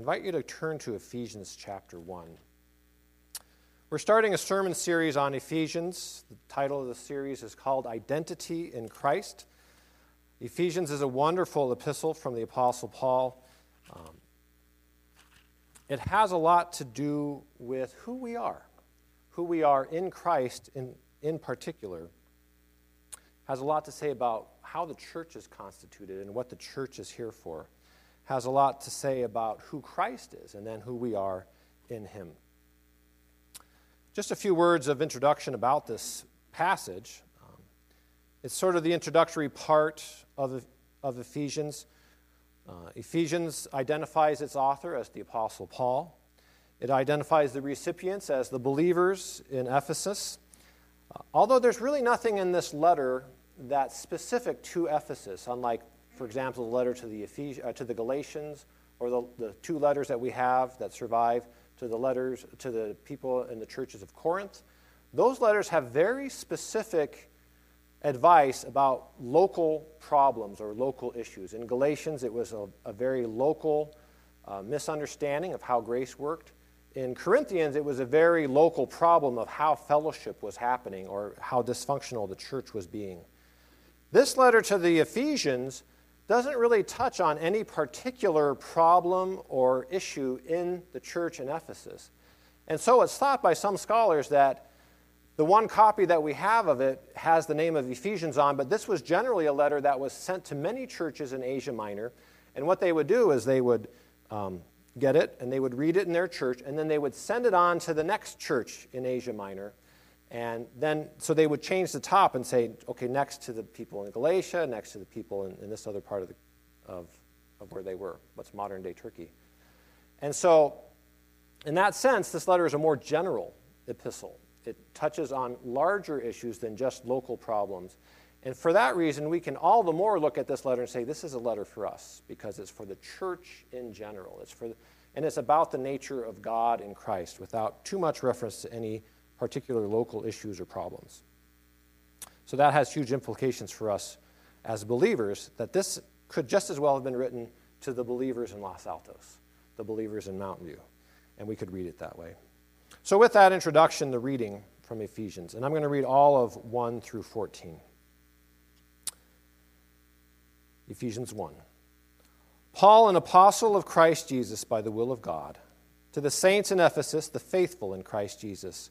invite you to turn to Ephesians chapter 1. We're starting a sermon series on Ephesians. The title of the series is called Identity in Christ. Ephesians is a wonderful epistle from the Apostle Paul. Um, it has a lot to do with who we are, who we are in Christ in, in particular. Has a lot to say about how the church is constituted and what the church is here for. Has a lot to say about who Christ is and then who we are in Him. Just a few words of introduction about this passage. Um, it's sort of the introductory part of, of Ephesians. Uh, Ephesians identifies its author as the Apostle Paul. It identifies the recipients as the believers in Ephesus. Uh, although there's really nothing in this letter that's specific to Ephesus, unlike, for example, the letter to the, Ephes- uh, to the Galatians or the, the two letters that we have that survive to the letters to the people in the churches of Corinth. Those letters have very specific advice about local problems or local issues. In Galatians, it was a, a very local uh, misunderstanding of how grace worked. In Corinthians, it was a very local problem of how fellowship was happening or how dysfunctional the church was being. This letter to the Ephesians doesn't really touch on any particular problem or issue in the church in Ephesus. And so it's thought by some scholars that the one copy that we have of it has the name of Ephesians on, but this was generally a letter that was sent to many churches in Asia Minor. And what they would do is they would um, get it and they would read it in their church, and then they would send it on to the next church in Asia Minor. And then, so they would change the top and say, okay, next to the people in Galatia, next to the people in, in this other part of, the, of, of where they were, what's modern day Turkey. And so, in that sense, this letter is a more general epistle. It touches on larger issues than just local problems. And for that reason, we can all the more look at this letter and say, this is a letter for us, because it's for the church in general. It's for the, and it's about the nature of God in Christ without too much reference to any particular local issues or problems. So that has huge implications for us as believers that this could just as well have been written to the believers in Los Altos, the believers in Mountain View, and we could read it that way. So, with that introduction, the reading from Ephesians, and I'm going to read all of 1 through 14. Ephesians 1. Paul, an apostle of Christ Jesus by the will of God, to the saints in Ephesus, the faithful in Christ Jesus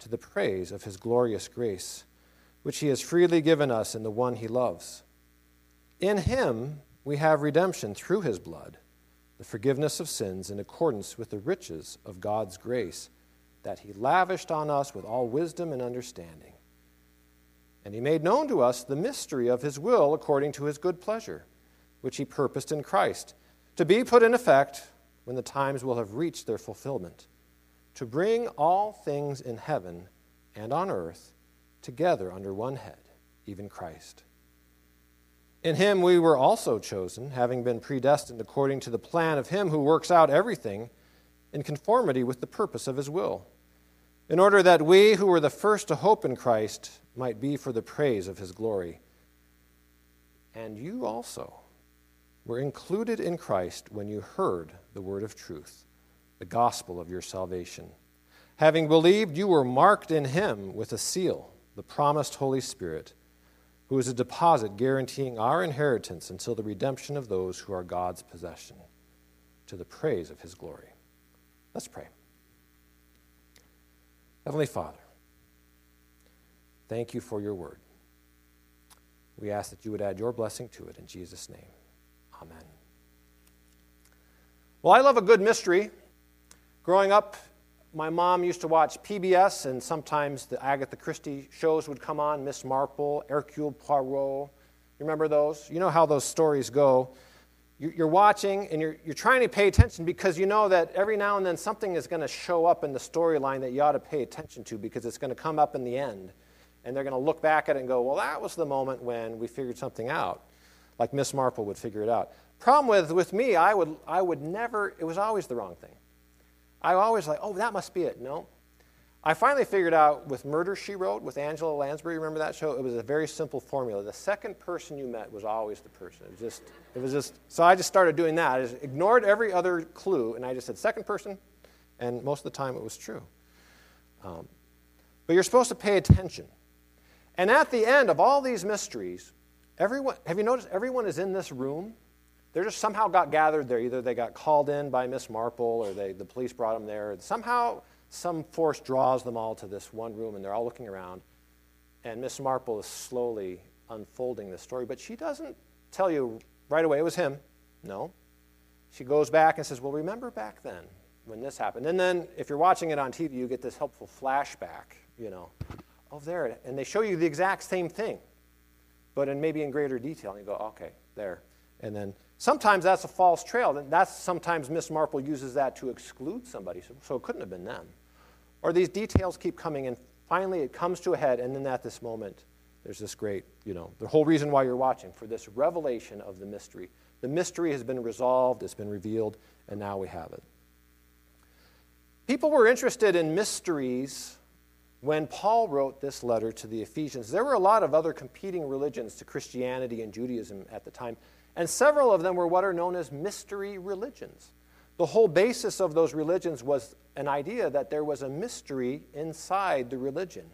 to the praise of his glorious grace, which he has freely given us in the one he loves. In him we have redemption through his blood, the forgiveness of sins in accordance with the riches of God's grace that he lavished on us with all wisdom and understanding. And he made known to us the mystery of his will according to his good pleasure, which he purposed in Christ, to be put in effect when the times will have reached their fulfillment to bring all things in heaven and on earth together under one head, even Christ. In him we were also chosen, having been predestined according to the plan of him who works out everything in conformity with the purpose of his will, in order that we who were the first to hope in Christ might be for the praise of his glory. And you also were included in Christ when you heard the word of truth the gospel of your salvation. Having believed, you were marked in him with a seal, the promised Holy Spirit, who is a deposit guaranteeing our inheritance until the redemption of those who are God's possession, to the praise of his glory. Let's pray. Heavenly Father, thank you for your word. We ask that you would add your blessing to it in Jesus' name. Amen. Well, I love a good mystery. Growing up, my mom used to watch PBS, and sometimes the Agatha Christie shows would come on Miss Marple, Hercule Poirot. You remember those? You know how those stories go. you're watching and you're, you're trying to pay attention because you know that every now and then something is going to show up in the storyline that you ought to pay attention to because it's going to come up in the end. And they're going to look back at it and go, well, that was the moment when we figured something out, like Miss Marple would figure it out. Problem with, with me, I would, I would never, it was always the wrong thing. I always like, oh, that must be it. No, I finally figured out with Murder She Wrote with Angela Lansbury. Remember that show? It was a very simple formula. The second person you met was always the person. It was just, it was just. So I just started doing that. I just ignored every other clue, and I just said second person, and most of the time it was true. Um, but you're supposed to pay attention. And at the end of all these mysteries, everyone. Have you noticed everyone is in this room? They just somehow got gathered there. Either they got called in by Miss Marple, or they, the police brought them there. Somehow some force draws them all to this one room, and they're all looking around. And Miss Marple is slowly unfolding the story, but she doesn't tell you right away it was him. No. She goes back and says, Well, remember back then when this happened. And then if you're watching it on TV, you get this helpful flashback, you know. Oh, there. And they show you the exact same thing, but in maybe in greater detail. And you go, Okay, there. And then sometimes that's a false trail. And that's sometimes Miss Marple uses that to exclude somebody. So, so it couldn't have been them. Or these details keep coming, and finally it comes to a head, and then at this moment, there's this great, you know, the whole reason why you're watching, for this revelation of the mystery. The mystery has been resolved, it's been revealed, and now we have it. People were interested in mysteries when Paul wrote this letter to the Ephesians. There were a lot of other competing religions to Christianity and Judaism at the time, and several of them were what are known as mystery religions. The whole basis of those religions was an idea that there was a mystery inside the religion.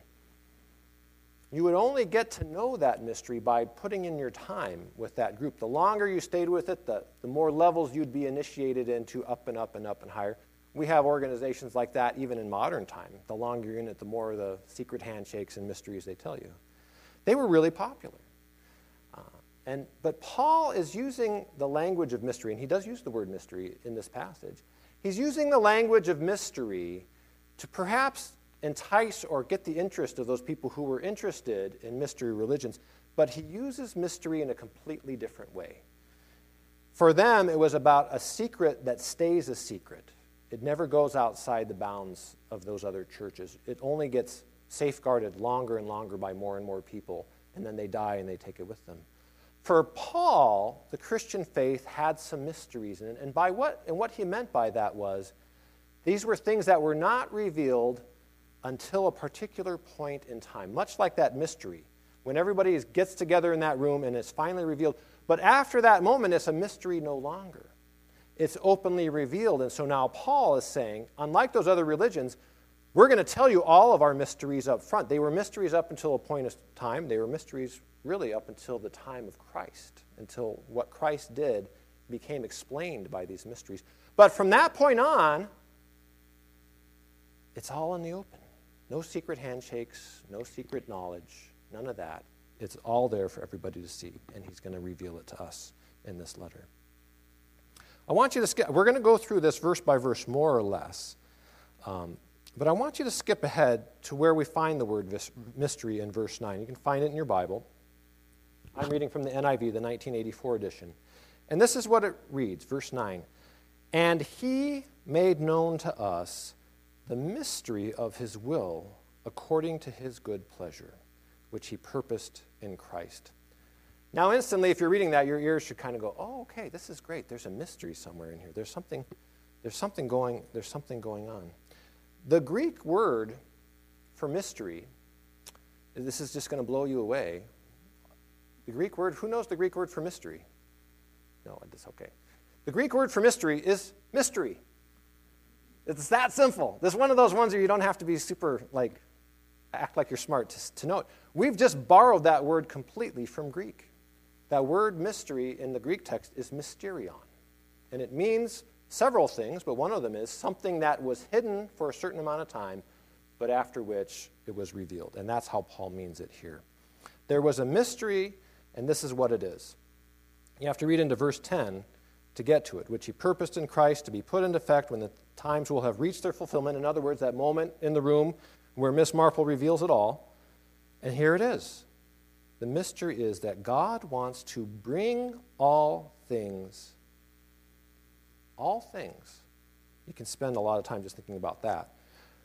You would only get to know that mystery by putting in your time with that group. The longer you stayed with it, the, the more levels you'd be initiated into up and up and up and higher. We have organizations like that even in modern time. The longer you're in it, the more the secret handshakes and mysteries they tell you. They were really popular. And, but Paul is using the language of mystery, and he does use the word mystery in this passage. He's using the language of mystery to perhaps entice or get the interest of those people who were interested in mystery religions, but he uses mystery in a completely different way. For them, it was about a secret that stays a secret. It never goes outside the bounds of those other churches. It only gets safeguarded longer and longer by more and more people, and then they die and they take it with them. For Paul, the Christian faith had some mysteries in it, and by what and what he meant by that was these were things that were not revealed until a particular point in time, much like that mystery, when everybody gets together in that room and it's finally revealed. But after that moment, it's a mystery no longer. It's openly revealed. And so now Paul is saying, unlike those other religions, we're going to tell you all of our mysteries up front. They were mysteries up until a point of time, they were mysteries really up until the time of Christ, until what Christ did became explained by these mysteries. But from that point on, it's all in the open. No secret handshakes, no secret knowledge, none of that. It's all there for everybody to see, and he's going to reveal it to us in this letter. I want you to skip, we're going to go through this verse by verse more or less. Um, but I want you to skip ahead to where we find the word mystery in verse 9. You can find it in your Bible. I'm reading from the NIV, the 1984 edition. And this is what it reads, verse 9. And he made known to us the mystery of his will according to his good pleasure, which he purposed in Christ. Now, instantly, if you're reading that, your ears should kind of go, oh, okay, this is great. There's a mystery somewhere in here. There's something, there's something, going, there's something going on. The Greek word for mystery, this is just going to blow you away, the Greek word, who knows the Greek word for mystery? No, it's okay. The Greek word for mystery is mystery. It's that simple. This is one of those ones where you don't have to be super, like, act like you're smart to, to know it. We've just borrowed that word completely from Greek. That word mystery in the Greek text is mysterion. And it means several things, but one of them is something that was hidden for a certain amount of time, but after which it was revealed. And that's how Paul means it here. There was a mystery and this is what it is. You have to read into verse 10 to get to it, which he purposed in Christ to be put into effect when the times will have reached their fulfillment. In other words, that moment in the room where Miss Marple reveals it all. And here it is. The mystery is that God wants to bring all things all things. You can spend a lot of time just thinking about that.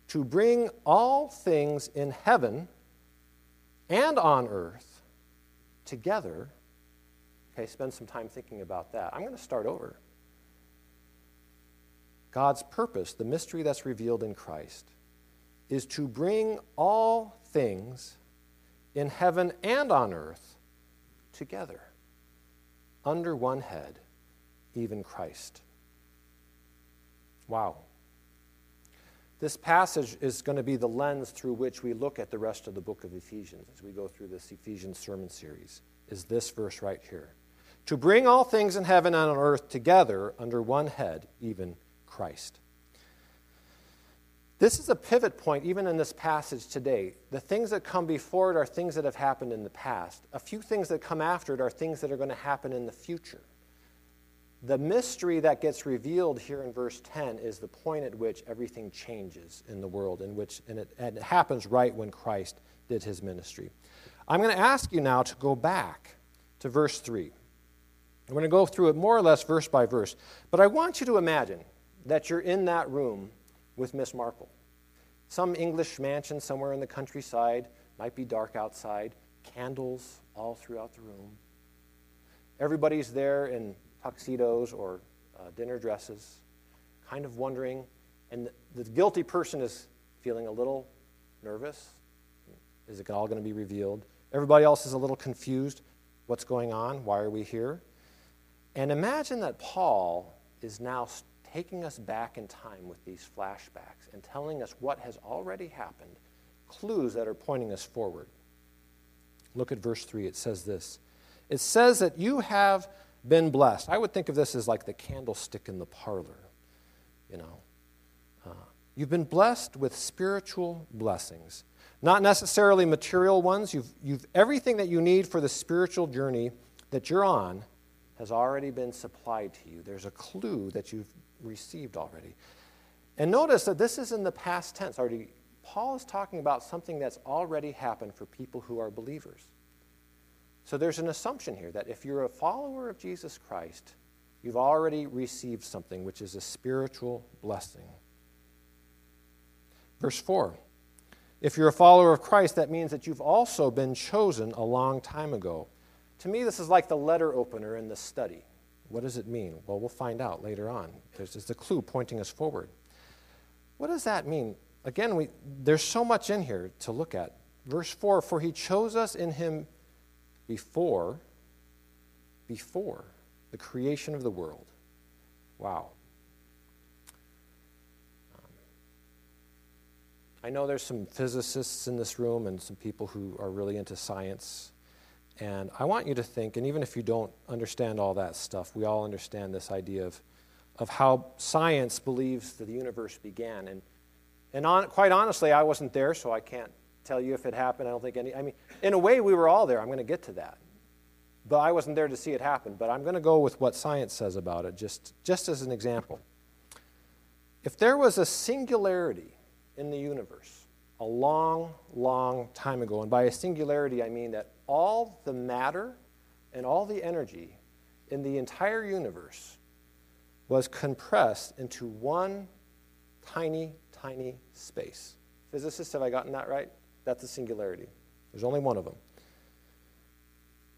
To bring all things in heaven and on earth together. Okay, spend some time thinking about that. I'm going to start over. God's purpose, the mystery that's revealed in Christ, is to bring all things in heaven and on earth together under one head, even Christ. Wow. This passage is going to be the lens through which we look at the rest of the book of Ephesians as we go through this Ephesians sermon series. Is this verse right here? To bring all things in heaven and on earth together under one head, even Christ. This is a pivot point even in this passage today. The things that come before it are things that have happened in the past. A few things that come after it are things that are going to happen in the future. The mystery that gets revealed here in verse 10 is the point at which everything changes in the world, in which, and, it, and it happens right when Christ did his ministry. I'm going to ask you now to go back to verse 3. I'm going to go through it more or less verse by verse, but I want you to imagine that you're in that room with Miss Marple. Some English mansion somewhere in the countryside, might be dark outside, candles all throughout the room. Everybody's there in tuxedos or uh, dinner dresses, kind of wondering, and the, the guilty person is feeling a little nervous. Is it all going to be revealed? Everybody else is a little confused. What's going on? Why are we here? And imagine that Paul is now taking us back in time with these flashbacks and telling us what has already happened, clues that are pointing us forward. Look at verse 3. It says this It says that you have been blessed. I would think of this as like the candlestick in the parlor, you know. Uh, you've been blessed with spiritual blessings, not necessarily material ones. You've, you've, everything that you need for the spiritual journey that you're on has already been supplied to you. There's a clue that you've received already. And notice that this is in the past tense. Already, Paul is talking about something that's already happened for people who are believers. So there's an assumption here that if you're a follower of Jesus Christ, you've already received something, which is a spiritual blessing. Verse 4 If you're a follower of Christ, that means that you've also been chosen a long time ago. To me, this is like the letter opener in the study. What does it mean? Well, we'll find out later on. There's just a clue pointing us forward. What does that mean? Again, we, there's so much in here to look at. Verse 4 For he chose us in him before, before the creation of the world. Wow. I know there's some physicists in this room and some people who are really into science. And I want you to think, and even if you don't understand all that stuff, we all understand this idea of, of how science believes that the universe began. And, and on, quite honestly, I wasn't there, so I can't tell you if it happened. I don't think any, I mean, in a way, we were all there. I'm going to get to that. But I wasn't there to see it happen. But I'm going to go with what science says about it, just, just as an example. If there was a singularity in the universe a long, long time ago, and by a singularity I mean that all the matter and all the energy in the entire universe was compressed into one tiny, tiny space. Physicists, have I gotten that right? That's a singularity. There's only one of them.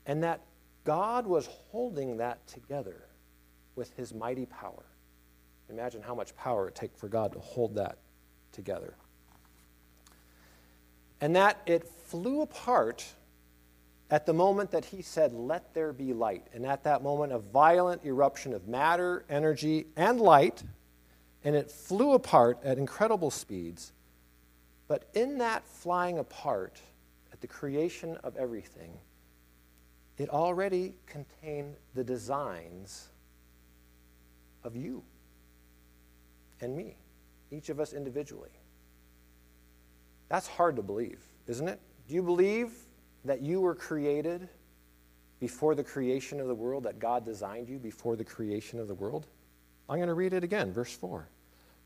And that God was holding that together with his mighty power. Imagine how much power it takes for God to hold that together. And that it flew apart at the moment that he said, Let there be light. And at that moment, a violent eruption of matter, energy, and light, and it flew apart at incredible speeds but in that flying apart at the creation of everything, it already contained the designs of you and me, each of us individually. That's hard to believe, isn't it? Do you believe that you were created before the creation of the world, that God designed you before the creation of the world? I'm going to read it again, verse 4.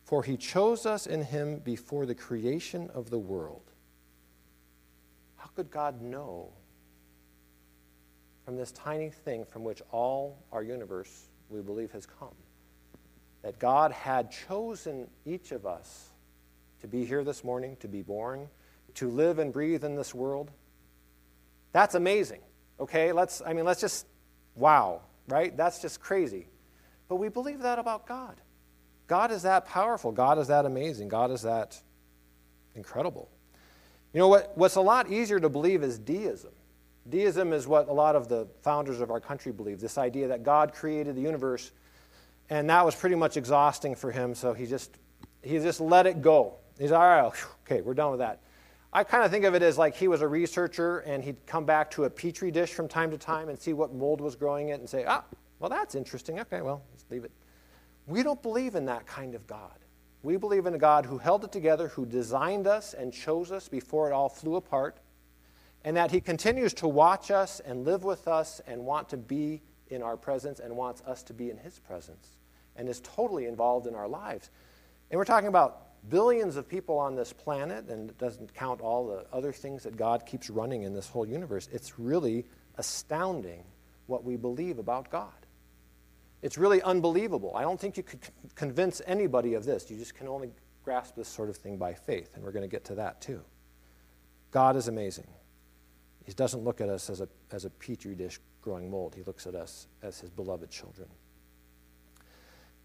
For he chose us in him before the creation of the world. How could God know from this tiny thing from which all our universe, we believe, has come, that God had chosen each of us to be here this morning, to be born, to live and breathe in this world. That's amazing. Okay, let's I mean let's just wow, right? That's just crazy. But we believe that about God. God is that powerful. God is that amazing. God is that incredible. You know what, what's a lot easier to believe is deism. Deism is what a lot of the founders of our country believe this idea that God created the universe, and that was pretty much exhausting for him, so he just, he just let it go. He's all right, okay, we're done with that. I kind of think of it as like he was a researcher and he'd come back to a petri dish from time to time and see what mold was growing in it and say, ah, well, that's interesting. Okay, well, let's leave it. We don't believe in that kind of God. We believe in a God who held it together, who designed us and chose us before it all flew apart, and that He continues to watch us and live with us and want to be in our presence and wants us to be in His presence and is totally involved in our lives. And we're talking about billions of people on this planet, and it doesn't count all the other things that God keeps running in this whole universe. It's really astounding what we believe about God. It's really unbelievable. I don't think you could convince anybody of this. You just can only grasp this sort of thing by faith, and we're going to get to that too. God is amazing. He doesn't look at us as a, as a petri dish growing mold, He looks at us as His beloved children.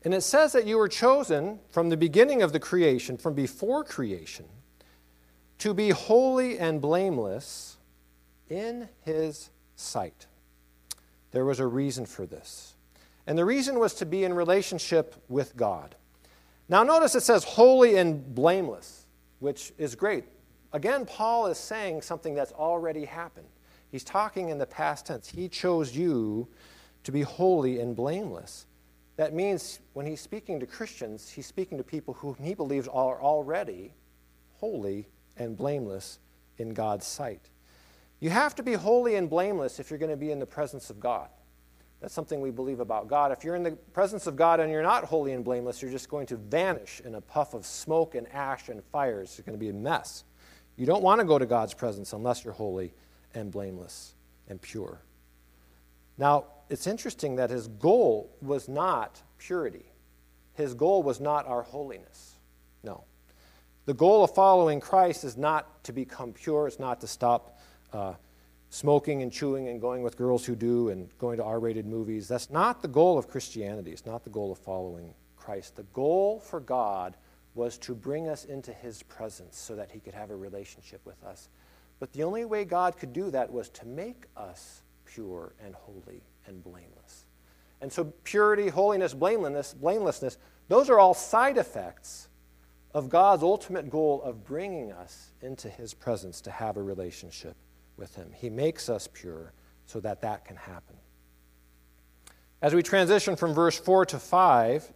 And it says that you were chosen from the beginning of the creation, from before creation, to be holy and blameless in His sight. There was a reason for this. And the reason was to be in relationship with God. Now, notice it says holy and blameless, which is great. Again, Paul is saying something that's already happened. He's talking in the past tense. He chose you to be holy and blameless. That means when he's speaking to Christians, he's speaking to people whom he believes are already holy and blameless in God's sight. You have to be holy and blameless if you're going to be in the presence of God. That's something we believe about God. If you're in the presence of God and you're not holy and blameless, you're just going to vanish in a puff of smoke and ash and fires. It's going to be a mess. You don't want to go to God's presence unless you're holy and blameless and pure. Now, it's interesting that his goal was not purity, his goal was not our holiness. No. The goal of following Christ is not to become pure, it's not to stop. Uh, smoking and chewing and going with girls who do and going to R rated movies. That's not the goal of Christianity. It's not the goal of following Christ. The goal for God was to bring us into his presence so that he could have a relationship with us. But the only way God could do that was to make us pure and holy and blameless. And so purity, holiness, blamelessness, blamelessness, those are all side effects of God's ultimate goal of bringing us into his presence to have a relationship with Him. He makes us pure so that that can happen. As we transition from verse 4 to 5,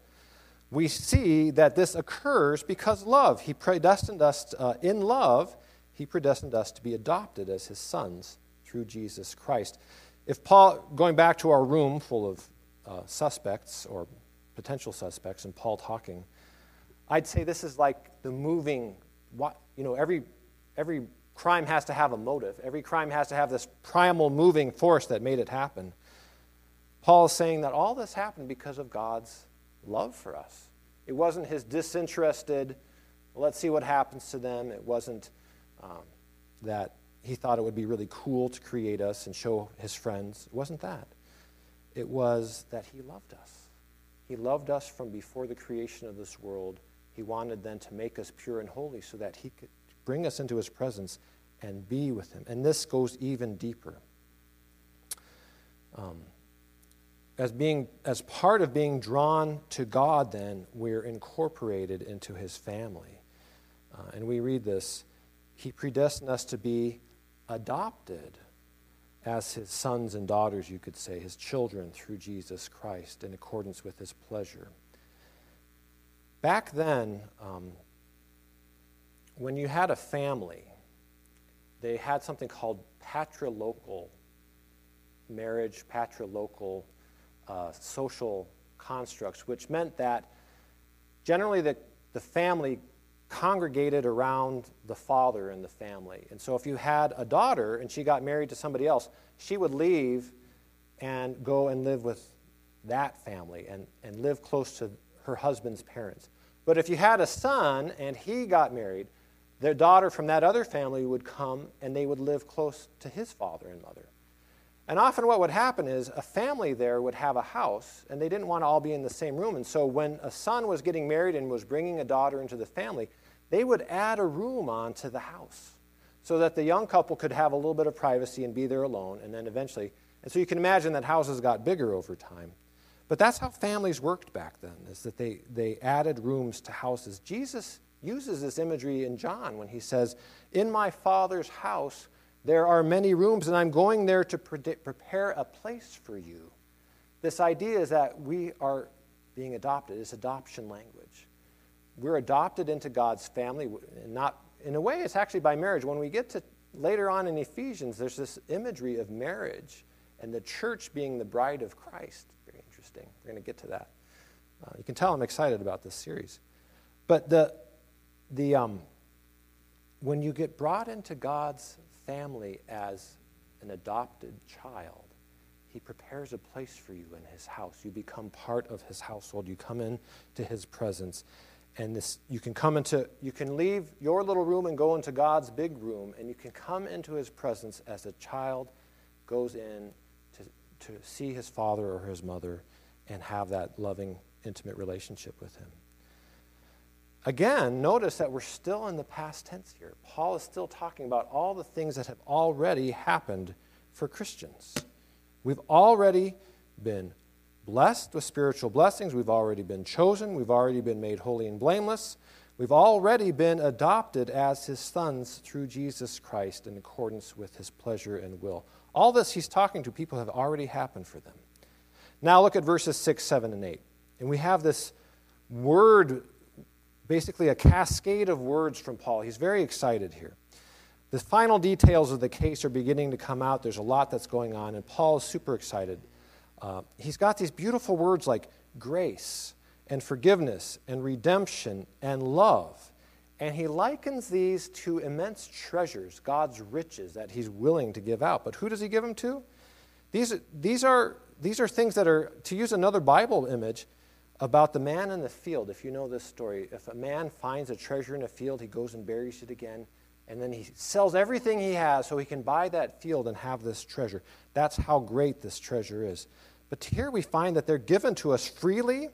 we see that this occurs because love. He predestined us uh, in love, He predestined us to be adopted as His sons through Jesus Christ. If Paul, going back to our room full of uh, suspects or potential suspects, and Paul talking, I'd say this is like the moving, you know, every, every crime has to have a motive. Every crime has to have this primal moving force that made it happen. Paul is saying that all this happened because of God's love for us. It wasn't his disinterested, let's see what happens to them. It wasn't um, that he thought it would be really cool to create us and show his friends. It wasn't that. It was that he loved us. He loved us from before the creation of this world. He wanted then to make us pure and holy so that he could bring us into his presence and be with him. And this goes even deeper. Um, as being as part of being drawn to God, then we're incorporated into His family, uh, and we read this: He predestined us to be adopted as His sons and daughters, you could say, His children through Jesus Christ, in accordance with His pleasure. Back then, um, when you had a family, they had something called patrilocal marriage, patrilocal uh, social constructs, which meant that generally the, the family congregated around the father in the family. And so if you had a daughter and she got married to somebody else, she would leave and go and live with that family and, and live close to her husband's parents. But if you had a son and he got married, their daughter from that other family would come and they would live close to his father and mother. And often what would happen is a family there would have a house and they didn't want to all be in the same room. And so when a son was getting married and was bringing a daughter into the family, they would add a room onto the house so that the young couple could have a little bit of privacy and be there alone. And then eventually, and so you can imagine that houses got bigger over time. But that's how families worked back then, is that they, they added rooms to houses. Jesus uses this imagery in John when he says, In my Father's house there are many rooms, and I'm going there to pre- prepare a place for you. This idea is that we are being adopted. It's adoption language. We're adopted into God's family, and not in a way, it's actually by marriage. When we get to later on in Ephesians, there's this imagery of marriage and the church being the bride of Christ Very interesting. We're going to get to that. Uh, you can tell I'm excited about this series. But the, the, um, when you get brought into God's family as an adopted child, He prepares a place for you in His house. You become part of His household. You come in to His presence. And this, you can come into, you can leave your little room and go into God's big room, and you can come into His presence as a child goes in to, to see his father or his mother and have that loving, intimate relationship with Him. Again, notice that we're still in the past tense here. Paul is still talking about all the things that have already happened for Christians. We've already been blessed with spiritual blessings. We've already been chosen. We've already been made holy and blameless. We've already been adopted as his sons through Jesus Christ in accordance with his pleasure and will. All this he's talking to people have already happened for them. Now look at verses 6, 7, and 8. And we have this word, basically a cascade of words from Paul. He's very excited here. The final details of the case are beginning to come out. There's a lot that's going on, and Paul is super excited. Uh, he's got these beautiful words like grace and forgiveness and redemption and love. And he likens these to immense treasures, God's riches that he's willing to give out. But who does he give them to? These, these are these are things that are, to use another Bible image, about the man in the field. If you know this story, if a man finds a treasure in a field, he goes and buries it again, and then he sells everything he has so he can buy that field and have this treasure. That's how great this treasure is. But here we find that they're given to us freely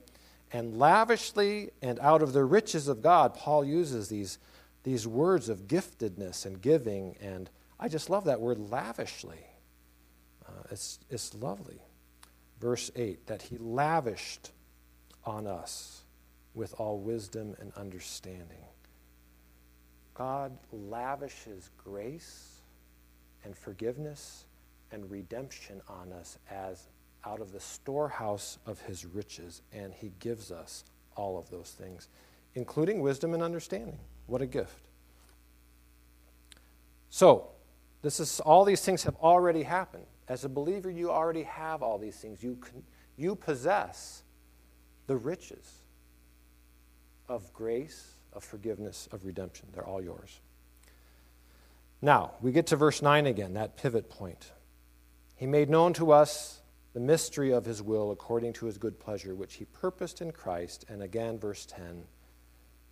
and lavishly and out of the riches of God. Paul uses these, these words of giftedness and giving, and I just love that word lavishly. Uh, it's, it's lovely verse 8, that he lavished on us with all wisdom and understanding. God lavishes grace and forgiveness and redemption on us as out of the storehouse of his riches, and he gives us all of those things, including wisdom and understanding. What a gift. So, this is all these things have already happened. As a believer, you already have all these things. You, you possess the riches of grace, of forgiveness, of redemption. They're all yours. Now, we get to verse 9 again, that pivot point. He made known to us the mystery of his will according to his good pleasure, which he purposed in Christ. And again, verse 10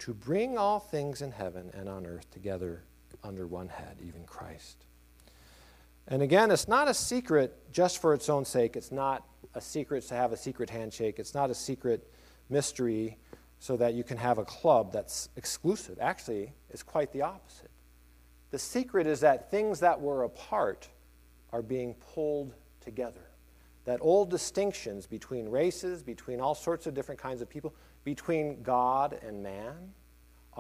to bring all things in heaven and on earth together under one head, even Christ. And again, it's not a secret just for its own sake. It's not a secret to have a secret handshake. It's not a secret mystery so that you can have a club that's exclusive. Actually, it's quite the opposite. The secret is that things that were apart are being pulled together. That old distinctions between races, between all sorts of different kinds of people, between God and man,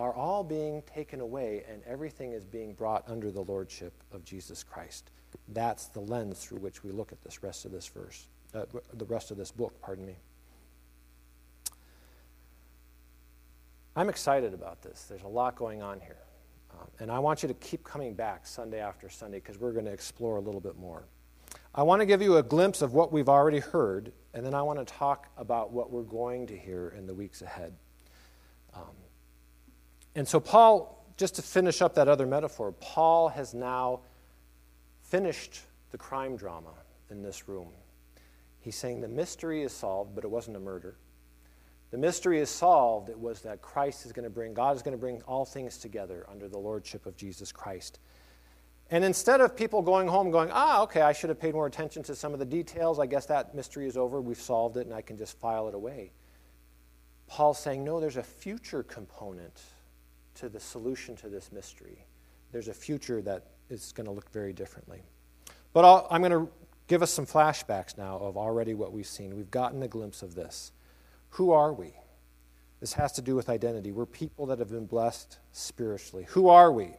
are all being taken away, and everything is being brought under the lordship of Jesus Christ. That's the lens through which we look at this rest of this verse, uh, the rest of this book, pardon me. I'm excited about this. There's a lot going on here. Um, and I want you to keep coming back Sunday after Sunday because we're going to explore a little bit more. I want to give you a glimpse of what we've already heard, and then I want to talk about what we're going to hear in the weeks ahead. Um, and so, Paul, just to finish up that other metaphor, Paul has now finished the crime drama in this room. He's saying the mystery is solved, but it wasn't a murder. the mystery is solved. It was that Christ is going to bring, God is going to bring all things together under the lordship of Jesus Christ. And instead of people going home going, ah, okay, I should have paid more attention to some of the details, I guess that mystery is over, we've solved it, and I can just file it away. Paul's saying, no, there's a future component to the solution to this mystery. There's a future that is going to look very differently. But i am going to give us some flashbacks now of already what we've seen. We've gotten a glimpse of this. Who are we? This has to do with identity. We're people that have been blessed spiritually. Who are we?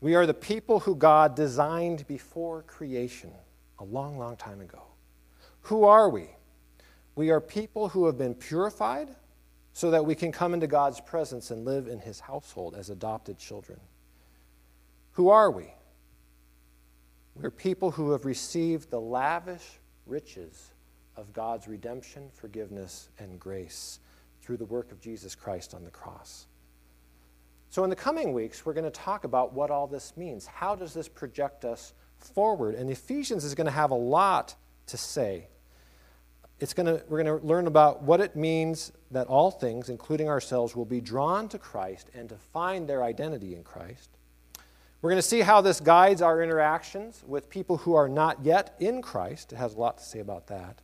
We are the people who God designed before creation a long, long time ago. Who are we? We are people who have been purified so that we can come into God's presence and live in his household as adopted children. Who are we? We're people who have received the lavish riches of God's redemption, forgiveness, and grace through the work of Jesus Christ on the cross. So, in the coming weeks, we're going to talk about what all this means. How does this project us forward? And Ephesians is going to have a lot to say. It's to, we're going to learn about what it means that all things, including ourselves, will be drawn to Christ and to find their identity in Christ. We're going to see how this guides our interactions with people who are not yet in Christ. It has a lot to say about that.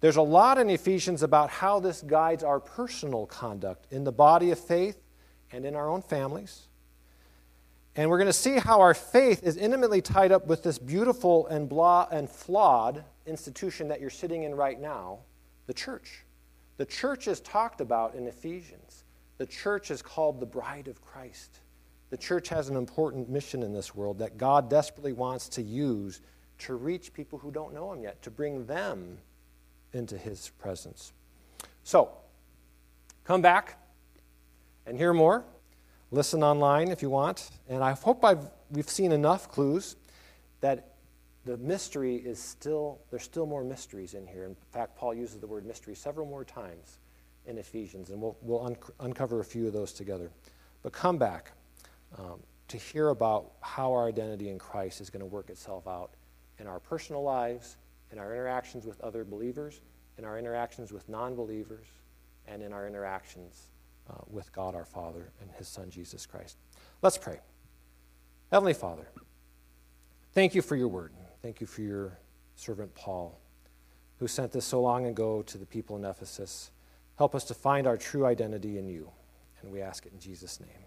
There's a lot in Ephesians about how this guides our personal conduct in the body of faith and in our own families. And we're going to see how our faith is intimately tied up with this beautiful and, blah, and flawed institution that you're sitting in right now, the church. The church is talked about in Ephesians. The church is called the bride of Christ. The church has an important mission in this world that God desperately wants to use to reach people who don't know Him yet, to bring them into his presence. So, come back and hear more. Listen online if you want. And I hope I've, we've seen enough clues that the mystery is still, there's still more mysteries in here. In fact, Paul uses the word mystery several more times in Ephesians, and we'll, we'll un- uncover a few of those together. But come back um, to hear about how our identity in Christ is going to work itself out in our personal lives in our interactions with other believers, in our interactions with non believers, and in our interactions uh, with God our Father and His Son Jesus Christ. Let's pray. Heavenly Father, thank you for your word. Thank you for your servant Paul, who sent this so long ago to the people in Ephesus. Help us to find our true identity in you. And we ask it in Jesus' name.